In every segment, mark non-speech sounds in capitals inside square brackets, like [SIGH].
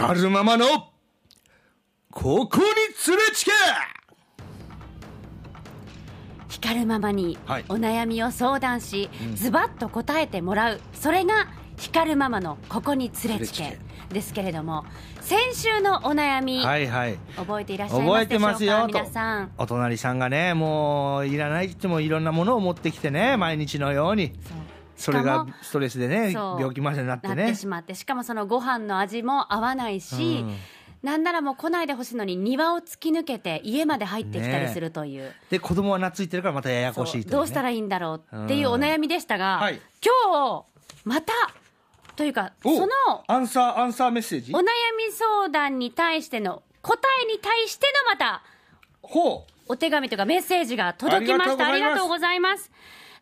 光るままのここに連れつけ！光るままにはい。お悩みを相談し、ズバッと答えてもらう。それが光るままのここに連れつけ。ですけれども先週のお悩み、はいはい。覚えていらっしゃいますでしょうか？ますよと。皆さん。お隣さんがねもういらないって言ってもいろんなものを持ってきてね毎日のように。そうそれがストレスでね病気までになってなってねしまってしかもそのご飯の味も合わないし、うん。なんならもう来ないでほしいのに庭を突き抜けて家まで入ってきたりするという、で子供は懐いてるからまたややこしいね、どうしたらいいんだろうっていうお悩みでしたが、はい。今日またというかおそのアンサーアンサーメッセージ？お悩み相談に対しての答えに対してのまたほう。お手紙というかメッセージが届きました。ありがとうございます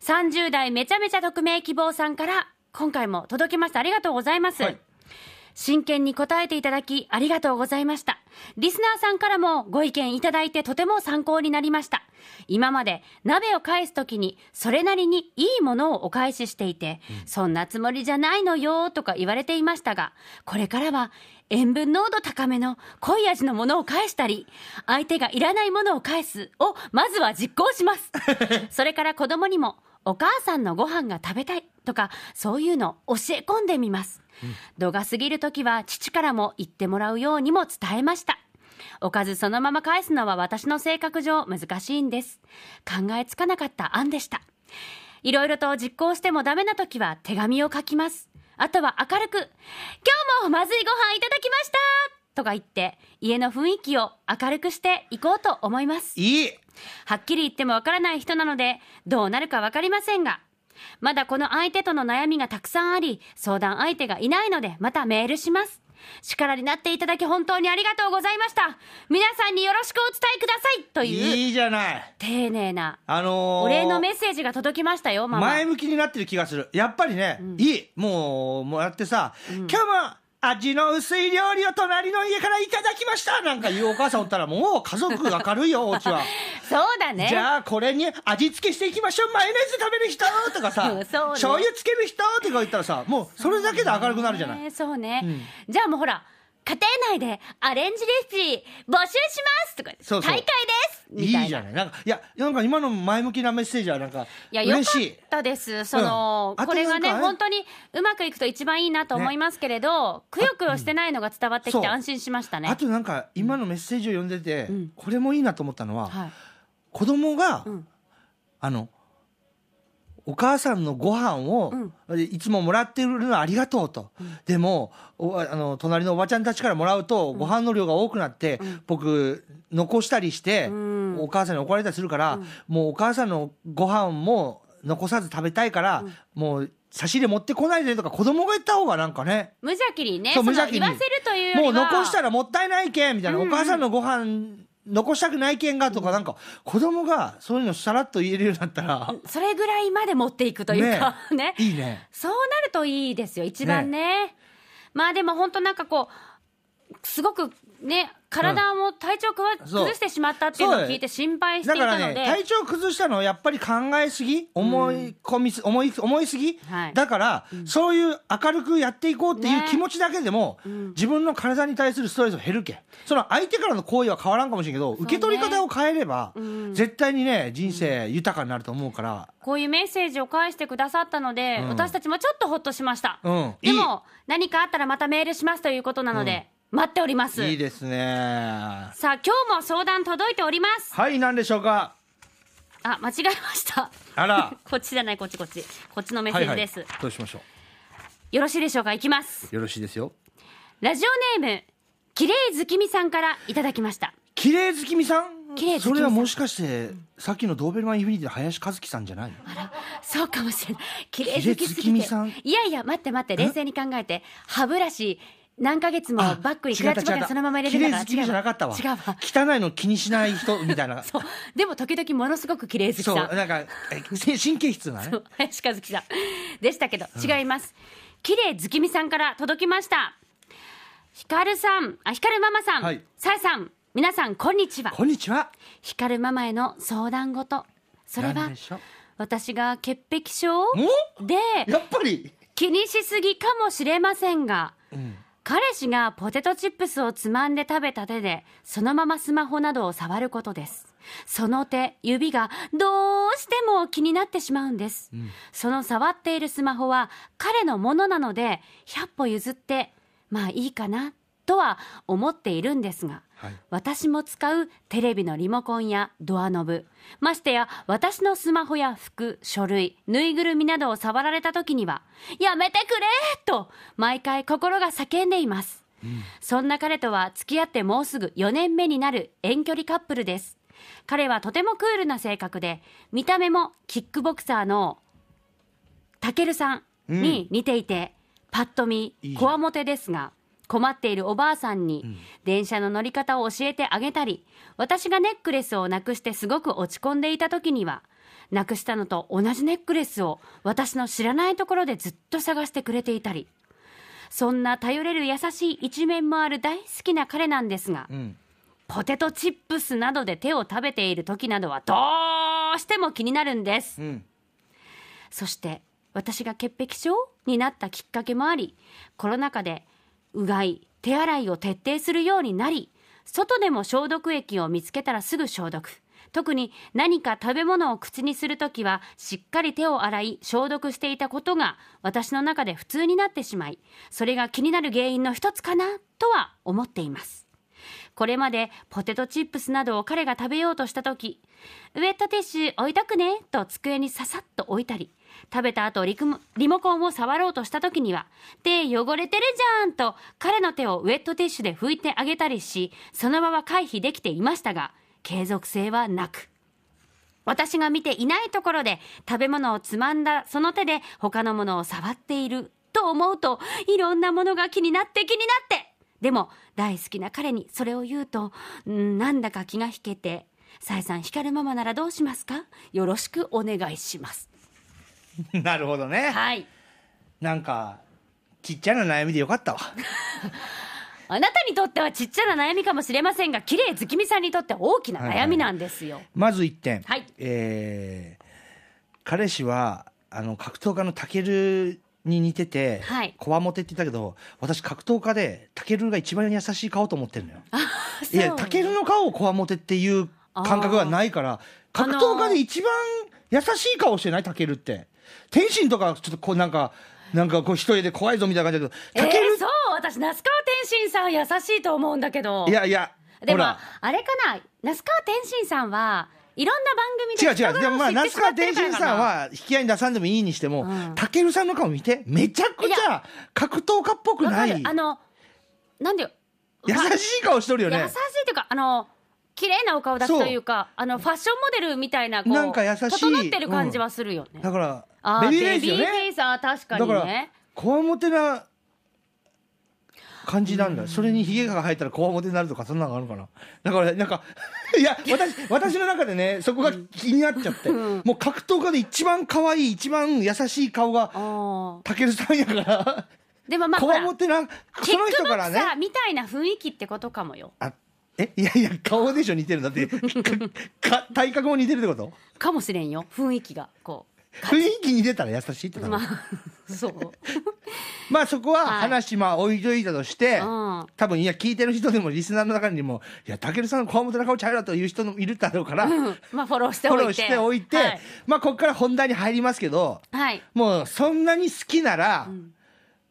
30代めちゃめちゃ匿名希望さんから今回も届きましたありがとうございます、はい真剣に答えていただきありがとうございました。リスナーさんからもご意見いただいてとても参考になりました。今まで鍋を返すときにそれなりにいいものをお返ししていて、そんなつもりじゃないのよとか言われていましたが、これからは塩分濃度高めの濃い味のものを返したり、相手がいらないものを返すをまずは実行します。[LAUGHS] それから子供にもお母さんのご飯が食べたいとかそういうの教え込んでみます。度が過ぎるときは父からも言ってもらうようにも伝えました。おかずそのまま返すのは私の性格上難しいんです。考えつかなかった案でした。いろいろと実行してもダメなときは手紙を書きます。あとは明るく、今日もまずいご飯いただきましたとか言って、家の雰囲気を明るくしていこうと思います。いいはっきり言ってもわからない人なので、どうなるかわかりませんが、まだこの相手との悩みがたくさんあり、相談相手がいないので、またメールします。力になっていただき本当にありがとうございました。皆さんによろしくお伝えください。という、いいじゃない。丁寧なあのー、お礼のメッセージが届きましたよ、ママ。前向きになってる気がする。やっぱりね、いい。もうもうやってさ、今日も味の薄い料理を隣の家からいただきました。なんか言うお母さんおったらもう家族明るいよお家は。[LAUGHS] そうだね。じゃあこれに味付けしていきましょう。マヨネーズ食べる人？とかさ、醤油つける人？とか言ったらさもうそれだけで明るくなるじゃない、ねそうね、じゃあもうほら、家庭内でアレンジレシピ募集しますとか、そうそう。大会です。みたいな。いいじゃない。なんかいやなんか今の前向きなメッセージはなんかいや、よか嬉しいったです。その、うん。あとこれがね、なんか本当にうまくいくと一番いいなと思いますけれど、くよくよしてないのが伝わってきそうて安心しましたね。あとなんか今のメッセージを読んでて、ん。これもいいなと思ったのは、はい。子供が、ん。あのお母さんのご飯を、いつももらってるのはありがとうと、でもおあの隣のおばちゃんたちからもらうと、ご飯の量が多くなって、僕残したりして、ん。お母さんに怒られたりするから、もうお母さんのご飯も残さず食べたいから、もう差し入れ持ってこないでとか子供が言った方がなんかね。無邪気にね、そう無邪気に。言わせるというもは。う残したらもったいないけんみたいな、お母さんのご飯残したくないけんがとかなんか子供がそういうのさらっと言えるようになったら、それぐらいまで持っていくというか、ね。いいねそうなるといいですよ、一番ね。まあでも本当なんかこう、すごくね、体も体調崩してしまったっていうのを聞いて心配していたので、ね体調崩したのはやっぱり考えすぎ思い込みす、思い思いすぎ、はい。だから、そういう明るくやっていこうっていうね気持ちだけでも、自分の体に対するストレスが減るけ。んその相手からの行為は変わらんかもしれんけど、受け取り方を変えれば、絶対にね人生豊かになると思うから、こういうメッセージを返してくださったので、うん。私たちもちょっとほっとしました。でも、何かあったらまたメールしますということなので、待っております。いいですねさあ、今日も相談届いております。はい何でしょうか？あ、間違えました。あら [LAUGHS] こっちじゃない、こっちこっち。こっちのメッセージです。どうしましょよろしいでしょうかいきます。うよろしいですよラジオネーム、きれいずきみさんからいただきました。綺麗月見さん？綺麗月見さんそれはもしかして、さっきのドーベルマンインフィニティの林和樹さんじゃないの？そうかもしれない。綺麗好きすぎてきれい月見さん。いやいや、待って待って、冷静に考えて。歯ブラシ、何ヶ月もバッグにクラッチバッグにそのまま入れてたから。綺麗好きじゃなかったわ違うわ。汚いの気にしない人 [LAUGHS] みたいな [LAUGHS] そう。でも時々ものすごく綺麗好きそう。なんかえ神経質なねそう [LAUGHS] 林和樹さん。でしたけど、違います。綺麗月見さんから届きました。ひかるさん、あ、ひかるママさん、はいさやさん、皆さん、こんにちは。こんにちはひかるママへの相談事。それは私が潔癖症？もで、やっぱり？気にしすぎかもしれませんが、ん彼氏がポテトチップスをつまんで食べた手で、そのままスマホなどを触ることです。その手、指がどうしても気になってしまうんです。うん、その触っているスマホは彼のものなので、100歩譲って、まあいいかな、とは思っているんですが、はい、私も使うテレビのリモコンやドアノブ、ましてや私のスマホや服、書類、ぬいぐるみなどを触られた時には、やめてくれと毎回心が叫んでいます。うん、そんな彼とは付き合ってもうすぐ4年目になる遠距離カップルです。彼はとてもクールな性格で、見た目もキックボクサーのたけるさんに似ていて、うん、パッと見、こわもてですが、困っているおばあさんに電車の乗り方を教えてあげたり、私がネックレスをなくしてすごく落ち込んでいた時には、なくしたのと同じネックレスを私の知らないところでずっと探してくれていたり、そんな頼れる優しい一面もある大好きな彼なんですが、うん。ポテトチップスなどで手を食べている時などはどうしても気になるんです、うん、そして私が潔癖症になったきっかけもありコロナ禍でうがい手洗いを徹底するようになり外でも消毒液を見つけたらすぐ消毒。特に何か食べ物を口にするときはしっかり手を洗い消毒していたことが私の中で普通になってしまいそれが気になる原因の一つかなとは思っています。これまでポテトチップスなどを彼が食べようとした時、ウェットティッシュ置いとくねと机にささっと置いたり、食べた後リリモコンを触ろうとした時には、手汚れてるじゃんと彼の手をウェットティッシュで拭いてあげたりし、そのまま回避できていましたが、継続性はなく。私が見ていないところで食べ物をつまんだその手で他のものを触っていると思うといろんなものが気になって気になってでも大好きな彼にそれを言うと、んなんだか気が引けて、さえさん光るママならどうしますかよろしくお願いします。[LAUGHS] なるほどね。はい。なんか、ちっちゃな悩みでよかったわ。[LAUGHS] あなたにとってはちっちゃな悩みかもしれませんが、綺麗月見さんにとっては大きな悩みなんですよ。まず1点。はい。えー、彼氏は、あの、格闘家のたけるに似てて、はい、こわもてって言ったけど私格闘家でたけるが一番優しい顔と思ってるのよ。いやたけるの顔をこわもてっていう感覚がないから格闘家で一番優しい顔してない？たけるって天心とかちょっとこうなんかなんかこう一人で怖いぞみたいな感じだけどえー、そう私那須川天心さん優しいと思うんだけど。いやいやでもあれかな。那須川天心さんはいろんな番組で違う違う。でもまあ那須川天心さんは引き合いに出さんでもいいにしてもたけるさんの顔見てめちゃくちゃ格闘家っぽくない。あのなんで優しい顔しとるよね。優しいっていうかあの綺麗なお顔立ちというかあのファッションモデルみたいなこうなんか優しい。整ってる感じはするよね、うん、だからベビーフェイスよね。ベビーフェイスは確かにね。こわもてな感じなんだ、それにひげが生えたらこわもてになるとかそんなのあるかな。だからなんか [LAUGHS] いや私私の中でねそこが気になっちゃって、もう格闘家で一番可愛い一番優しい顔がたけるさんやから。でもまあこわもてなその人からね。みたいな雰囲気ってことかもよ。あえいやいや顔でしょ似てるんだって [LAUGHS] か体格も似てるってこと？かもしれんよ。雰囲気がこう。雰囲気に出たら優しいってまあ、そう。[LAUGHS] まあそこは話まあ置いといたとして、はい、多分いや聞いてる人でもリスナーの中にもいやたけるさんのこわもてな顔ちゃうよという人もいるだろうから、うん、まあフォローしておいて。フォローしておいて、はい、まあここから本題に入りますけど、はい、もうそんなに好きなら、うん、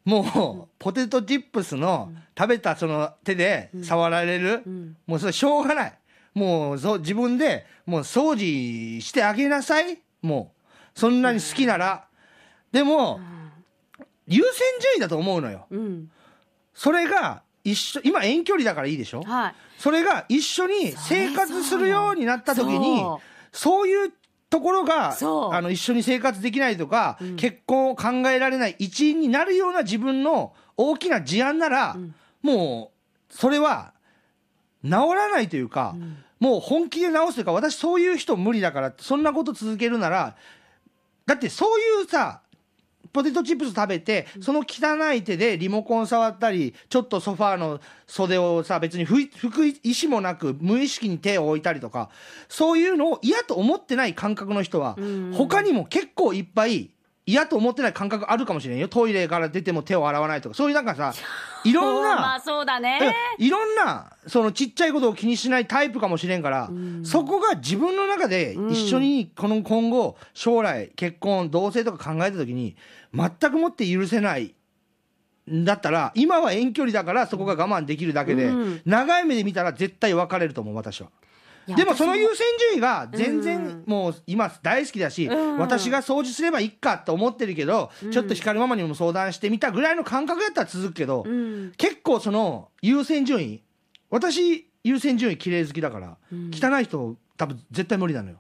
もうポテトチップスの食べたその手で触られる、うん、もうそれしょうがない。もうそ自分でもう掃除してあげなさい。もう。そんなに好きなら。でも、優先順位だと思うのよ。うん、それが一緒、今遠距離だからいいでしょ、はい、それが一緒に生活するようになった時に、そういうところが、あの、一緒に生活できないとか、うん、結婚を考えられない一員になるような自分の大きな事案なら、うん、もう、それは、治らないというか、うん、もう本気で治すというか、私そういう人無理だから、そんなこと続けるなら、だってそういうさ、ポテトチップス食べて、その汚い手でリモコン触ったり、ちょっとソファーの袖をさ、別に拭く意思もなく、無意識に手を置いたりとか、そういうのを嫌と思ってない感覚の人は、他にも結構いっぱい嫌と思ってない感覚あるかもしれんよ。トイレから出ても手を洗わないとか。そういうなんかさ [LAUGHS] いろんな、まあそうだね。うんいろんなそのちっちゃいことを気にしないタイプかもしれんから、そこが自分の中で一緒にこの今後将来結婚同棲とか考えた時に全くもって許せないんだったら今は遠距離だからそこが我慢できるだけで、うん。長い目で見たら絶対別れると思う私は。でもその私優先順位が全うん。然もう今大好きだし、うん。私が掃除すればいいかって思ってるけど、ちょっと光るママにも相談してみたぐらいの感覚やったら続くけど、うん。結構その優先順位私優先順位綺麗好きだから、うん。汚い人多分絶対無理なのよ。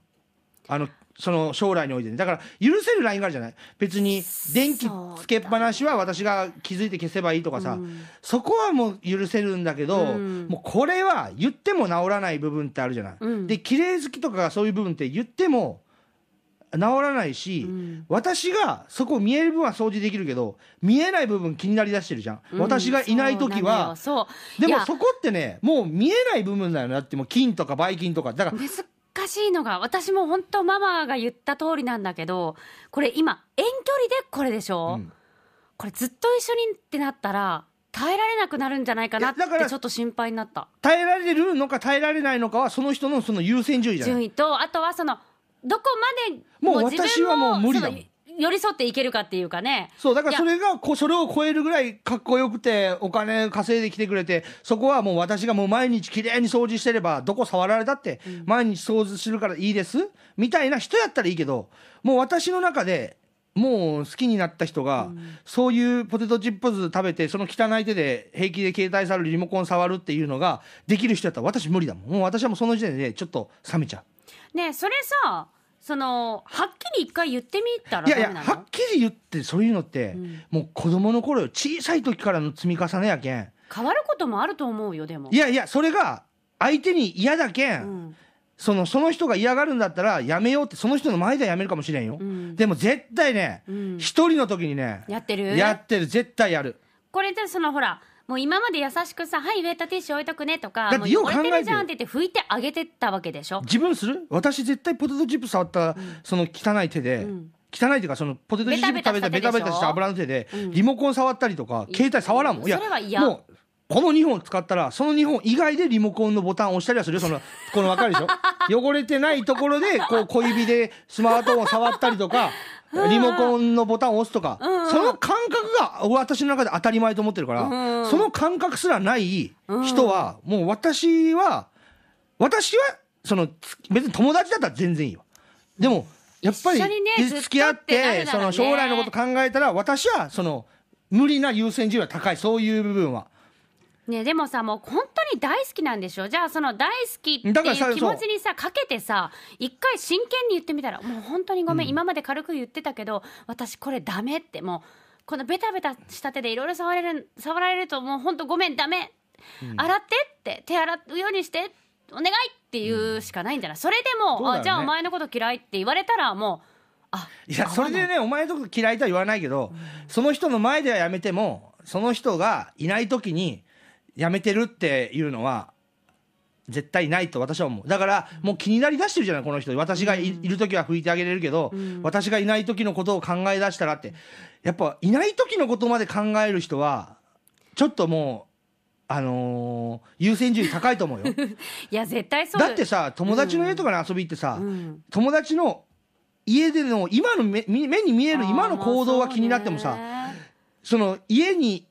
あのその将来においてね。だから許せるラインがあるじゃない。別に電気つけっぱなしは私が気づいて消せばいいとかさ、うん。そこはもう許せるんだけど、うん。もうこれは言っても治らない部分ってあるじゃない、うん。で綺麗好きとかがそういう部分って言っても治らないし、うん。私がそこ見える部分は掃除できるけど見えない部分気になりだしてるじゃん、うん。私がいない時はでもそこってねもう見えない部分だよね。だってもう金とかばい金とか。だから難しいのが私も本当ママが言った通りなんだけどこれ今遠距離でこれでしょ、うん。これずっと一緒にってなったら耐えられなくなるんじゃないかなってちょっと心配になった。耐えられるのか耐えられないのかはその人のその優先順位じゃない？順位とあとはそのどこまでもう自分私はもう無理だもん寄り添っていけるかっていうかね。そうだからそいれがこそれを超えるぐらいかっこよくてお金稼いできてくれてそこはもう私がもう毎日きれいに掃除してればどこ触られたって毎日掃除するからいいですみたいな人やったらいいけどもう私の中でもう好きになった人が、そういうポテトチップス食べてその汚い手で平気で携帯触るリモコン触るっていうのができる人やったら私無理だもん。もう私はもうその時点でちょっと冷めちゃう。ねそれさそのはっきり一回言ってみたらいやいやはっきり言ってそういうのって、ん。もう子供の頃よ小さい時からの積み重ねやけん。変わることもあると思うよでも。いやいやそれが相手に嫌だけん、うん。そのその人が嫌がるんだったらやめようってその人の前ではやめるかもしれんよ、うん。でも絶対ねうん。一、人の時にねやってる？やってる。絶対やる。これでそのほらもう今まで優しくさ「はいウェットティッシュ置いとくね」とかだってようもう汚れてるじゃん考えって言って拭いてあげてったわけでしょ？自分する？私絶対ポテトチップ触った、その汚い手で、ん。汚いっていうかそのポテトチップ食べたベベタベタした手でしょ？タベタした油の手で、うん。リモコン触ったりとか携帯触らんもん。いやそれは嫌もうこの2本使ったらその2本以外でリモコンのボタンを押したりはするよその [LAUGHS] この分かるでしょ？[LAUGHS] 汚れてないところでこう小指でスマートフォン触ったりとかリモコンのボタンを押すとか、その感覚が私の中で当たり前と思ってるから、その感覚すらない人は、もう私は私はそのつ別に友達だったら全然いいよでもやっぱり付き合っってその将来のこと考えたら私はその無理な優先順位は高い。そういう部分はねでもさもう本当に大好きなんでしょ？じゃあその大好きっていう気持ちにさかけてさ一回真剣に言ってみたらもう本当にごめん、今まで軽く言ってたけど私これダメってもうこのベタベタした手でいろいろ触れる触られるともう本当ごめんダメ、洗ってって手洗うようにしてお願いっていうしかないんじゃない？それでも、ね。あじゃあお前のこと嫌いって言われたらもうあいやそれでねお前のこと嫌いとは言わないけど、その人の前ではやめてもその人がいない時にやめてるっていうのは絶対ないと私は思う。だからもう気になりだしてるじゃないこの人。私がい,、る時は拭いてあげれるけど、私がいない時のことを考え出したらって。やっぱいない時のことまで考える人はちょっともうあのー優先順位高いと思うよ。[LAUGHS] いや絶対そう。だってさ友達の家とかに遊び行ってさ、うん。友達の家での今の目目目に見える今の行動は気になってもさその家に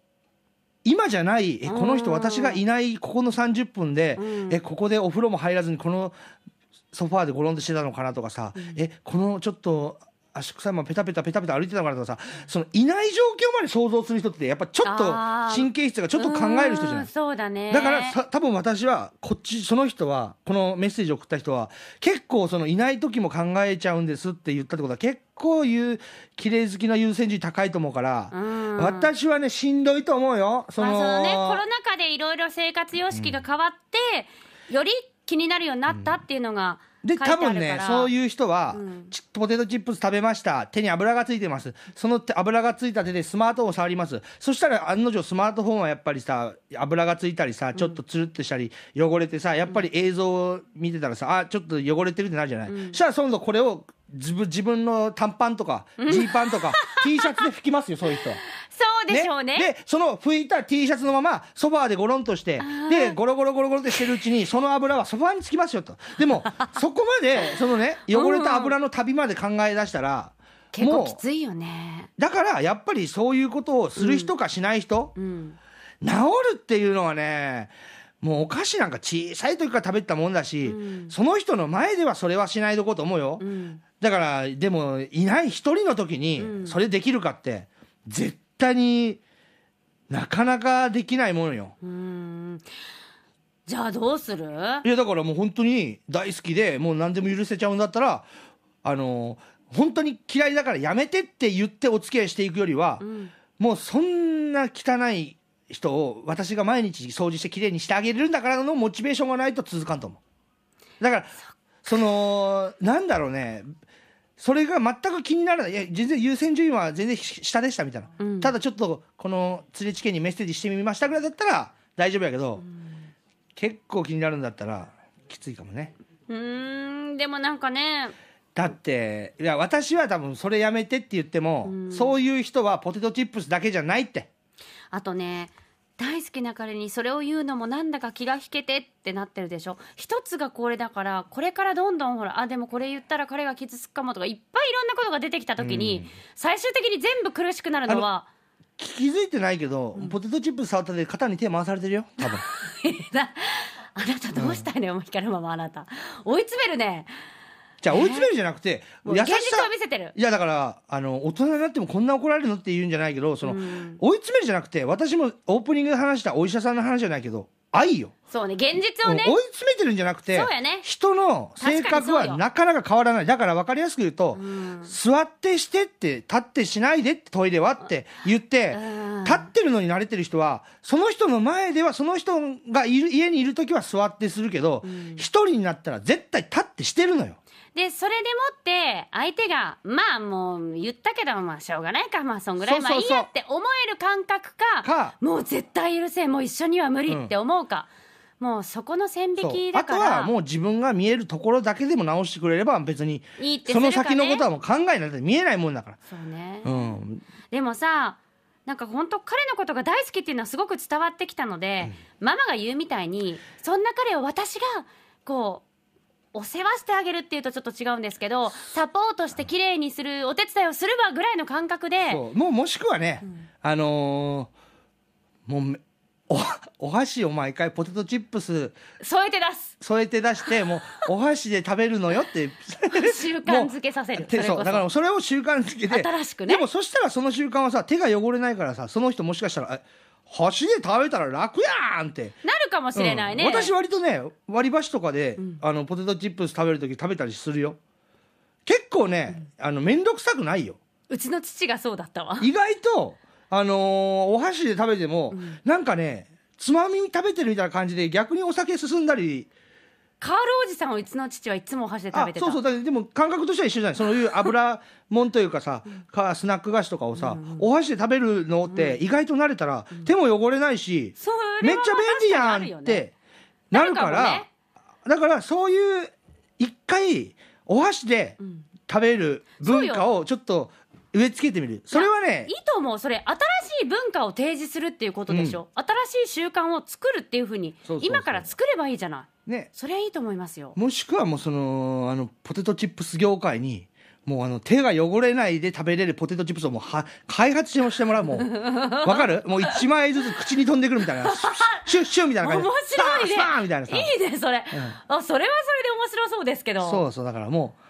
今じゃないえこの人うん私がいないここの30分で、うん。えここでお風呂も入らずにこのソファーで転んでしてたのかなとかさ、えこのちょっと足臭いままペタペタペタペタ歩いてたのかなとかさそのいない状況まで想像する人ってやっぱちょっと神経質がちょっと考える人じゃない？うんそうだね。だからさ多分私はこっちその人はこのメッセージ送った人は結構そのいない時も考えちゃうんですって言ったってことは結構言う綺麗好きな優先順位高いと思うから、うん。私はねしんどいと思うよ。その,、まあそのね、コロナ禍でいろいろ生活様式が変わって、より気になるようになったっていうのが書で多分ねそういう人は、うん。ちポテトチップス食べました。手に油がついてます。その手油がついた手でスマートフォンを触ります。そしたら案の定スマートフォンはやっぱりさ油がついたりさちょっとつるっとしたり汚れてさやっぱり映像を見てたらさあちょっと汚れてるってなるじゃない、そしたら今度これを自分自分の短パンとかジーパンとか [LAUGHS] T シャツで拭きますよそういう人でしょうね。でその拭いた T シャツのままソファーでゴロンとしてでゴロゴロゴロゴロってしてるうちにその油はソファーにつきますよと。でも [LAUGHS] そこまでそのね汚れた油の旅まで考え出したら、結構もうきついよね。だからやっぱりそういうことをする人かしない人、うん。治るっていうのはねもうお菓子なんか小さい時から食べてたもんだし、うん。その人の前ではそれはしないとこうと思うよ、うん。だからでもいない一人の時うにん。それできるかって絶対になかなかできないものよ。うん。じゃあどうする？いやだからもう本当に大好きでもう何でも許せちゃうんだったらあの本当に嫌いだからやめてって言ってお付き合いしていくよりは、うん。もうそんな汚い人を私が毎日掃除してきれいにしてあげるんだからのモチベーションがないと続かんと思う。だからそのなんだろうねそれが全く気にならない。いや全然優先順位は全然下でしたみたいな、うん。ただちょっとこの釣り地形にメッセージしてみましたぐらいだったら大丈夫やけど、結構気になるんだったらきついかもね。うーんでもなんかね。だっていや私は多分それやめてって言っても、うん。そういう人はポテトチップスだけじゃないって。あとね大好きな彼にそれを言うのもなんだか気が引けてってなってるでしょ。一つがこれだからこれからどんどんほらあでもこれ言ったら彼が傷つくかもとかいっぱいいろんなことが出てきた時に、うん。最終的に全部苦しくなるのは気づいてないけど、ポテトチップス触ったで肩に手回されてるよ。多分。[LAUGHS] なあなたどうしたいのよ、光るままあなた。追い詰めるねじゃあ追い詰めるじゃなくて、もう現優しさ。見せてる。いやだからあの大人になってもこんな怒られるのって言うんじゃないけどその、うん。追い詰めるじゃなくて私もオープニングで話したお医者さんの話じゃないけど愛よ、そうね現実をね。うん追い詰めてるんじゃなくてそうやね。人の性格はなかなか変わらない。だから分かりやすく言うと、うん。座ってしてって立ってしないでってトイレはって言って、うん。立ってるのに慣れてる人はその人の前ではその人がいる家にいる時は座ってするけどうん。一、人になったら絶対立ってしてるのよ。でそれでもって相手がまあもう言ったけどまあしょうがないか。まあそんぐらいまあいいやって思える感覚かか。もう絶対許せもう一緒には無理って思うか、もうそこの線引きだあとからはもう自分が見えるところだけでも直してくれれば別にいいってすその先のことはもう考えないと見えないもんだから。そうね、うん、でもさなんか本当彼のことが大好きっていうのはすごく伝わってきたので、ママが言うみたいにそんな彼を私がこうお世話してあげるっていうとちょっと違うんですけどサポートして綺麗にするお手伝いをするわぐらいの感覚でそう。もうもしくはね、あのーもうめおお箸を毎回ポテトチップス添えて出す。添えて出してもう [LAUGHS] お箸で食べるのよって。習慣づけさせる。そう。だからそれを習慣づけて。新しくね。でもそしたらその習慣はさ手が汚れないからさその人もしかしたらえ箸で食べたら楽やんって。なるかもしれないね、うん。私割とね割り箸とかで、ん。あのポテトチップス食べる時食べたりするよ。結構ね、あの面倒くさくないよ。うちの父がそうだったわ。意外とあのーお箸で食べても、なんかねつまみ食べてるみたいな感じで逆にお酒進んだりカールおじさんをうちの父はいつもお箸で食べてた。あそうそう。だでも感覚としては一緒じゃない。そういう油もんというかさ、かスナック菓子とかをさ、お箸で食べるのって意外と慣れたら、手も汚れないし、めっちゃ便利やんってなるからね。だからそういう一回お箸でん。食べる文化をちょっと植え付けてみる。それはねいいと思うそれ新しい文化を提示するっていうことでしょ、新しい習慣を作るっていうふうに今から作ればいいじゃないね。それはいいと思いますよ。もしくはもうそのあのポテトチップス業界にもうあの手が汚れないで食べれるポテトチップスをもうは開発してもらうもう。[LAUGHS] わかる？もう1枚ずつ口に飛んでくるみたいなシュッシュッみたいな感面じで白いね。スパーンスパーンみたいなさ。いいねそれ、あそれはそれで面白そうですけど。そうそうだからもう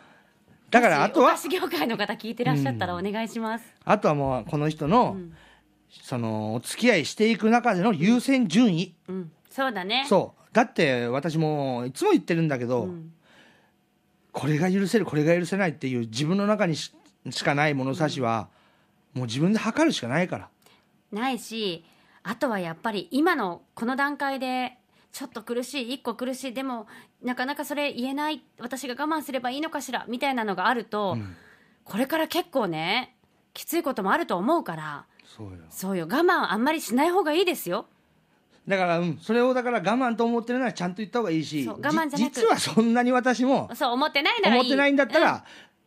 だからあとはお菓子業界の方聞いてらっしゃったらお願いします、あとはもうこの人の、そのお付き合いしていく中での優先順位、うん。そうだね。そうだって私もいつも言ってるんだけど、ん。これが許せるこれが許せないっていう自分の中にししかない物差しは、もう自分で測るしかないから。ないしあとはやっぱり今のこの段階でちょっと苦しい一個苦しいでもなかなかそれ言えない私が我慢すればいいのかしらみたいなのがあると、ん。これから結構ねきついこともあると思うからそうよ。そうよ。我慢あんまりしない方がいいですよだから、うん、それをだから我慢と思ってるならちゃんと言った方がいいしそう我慢じゃなく実はそんなに私もそう思ってないならいい。思ってないんだったら、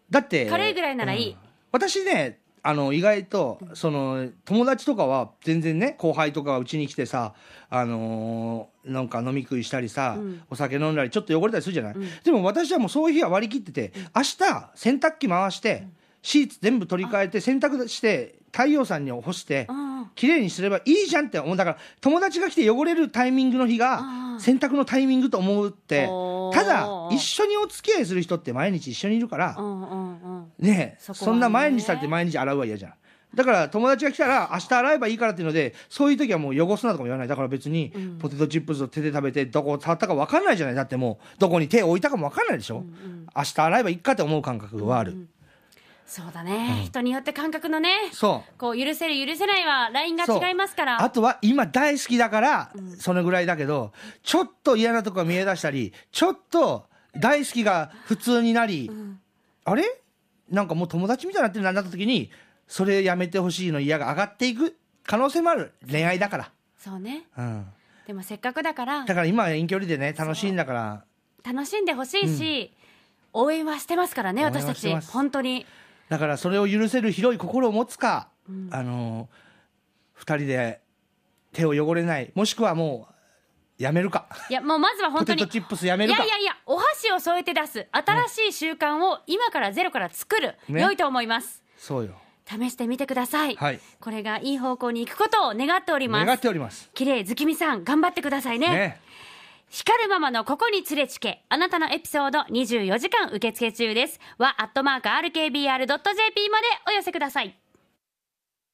だって軽いぐらいならいい。うん。私ねあの意外とその友達とかは全然ね後輩とかがうちに来てさあのーなんか飲み食いしたりさ、うん。お酒飲んだりちょっと汚れたりするじゃない、でも私はもうそういう日は割り切ってて、明日洗濯機回して、シーツ全部取り替えて洗濯して太陽さんに干してうん綺麗にすればいいじゃんって思う。だから友達が来て汚れるタイミングの日がうん洗濯のタイミングと思うってただ一緒にお付き合いする人って毎日一緒にいるからねえそんな毎日されて毎日洗うは嫌じゃん。だから友達が来たら明日洗えばいいからっていうのでそういう時はもう汚すなとかも言わない。だから別にうん。ポテトチップスを手で食べてどこを触ったか分かんないじゃない。だってもうどこに手を置いたかも分かんないでしょ、うんうん。明日洗えばいいかって思う感覚はある、うんそうだね、人によって感覚のね。そう。こう許せる許せないはラインが違いますから。あとは今大好きだから、そのぐらいだけどちょっと嫌なとこが見え出したりちょっと大好きが普通になり、あれ？なんかもう友達みたいになってるななった時にそれやめてほしいの嫌が上がっていく可能性もある。恋愛だから、そうね。うん、でもせっかくだからだから今は遠距離でね楽しいんだから。楽しんでほしいし、応援はしてますからね私たち。本当にだからそれを許せる広い心を持つか、あの二人で手を汚れないもしくはもうやめるか。いやもうまずは本当にポテトチップスやめいるか。やいやいやお箸を添えて出す。新しい習慣を今からゼロから作る、ね。良いと思います。そうよ。試してみてください、はい。これがいい方向に行くことを願っております。願っております。綺麗月見さん頑張ってくださいね。ね光るママのここに連れちけあなたのエピソード24時間受付中です。はアットマーク RKBR.jp までお寄せください。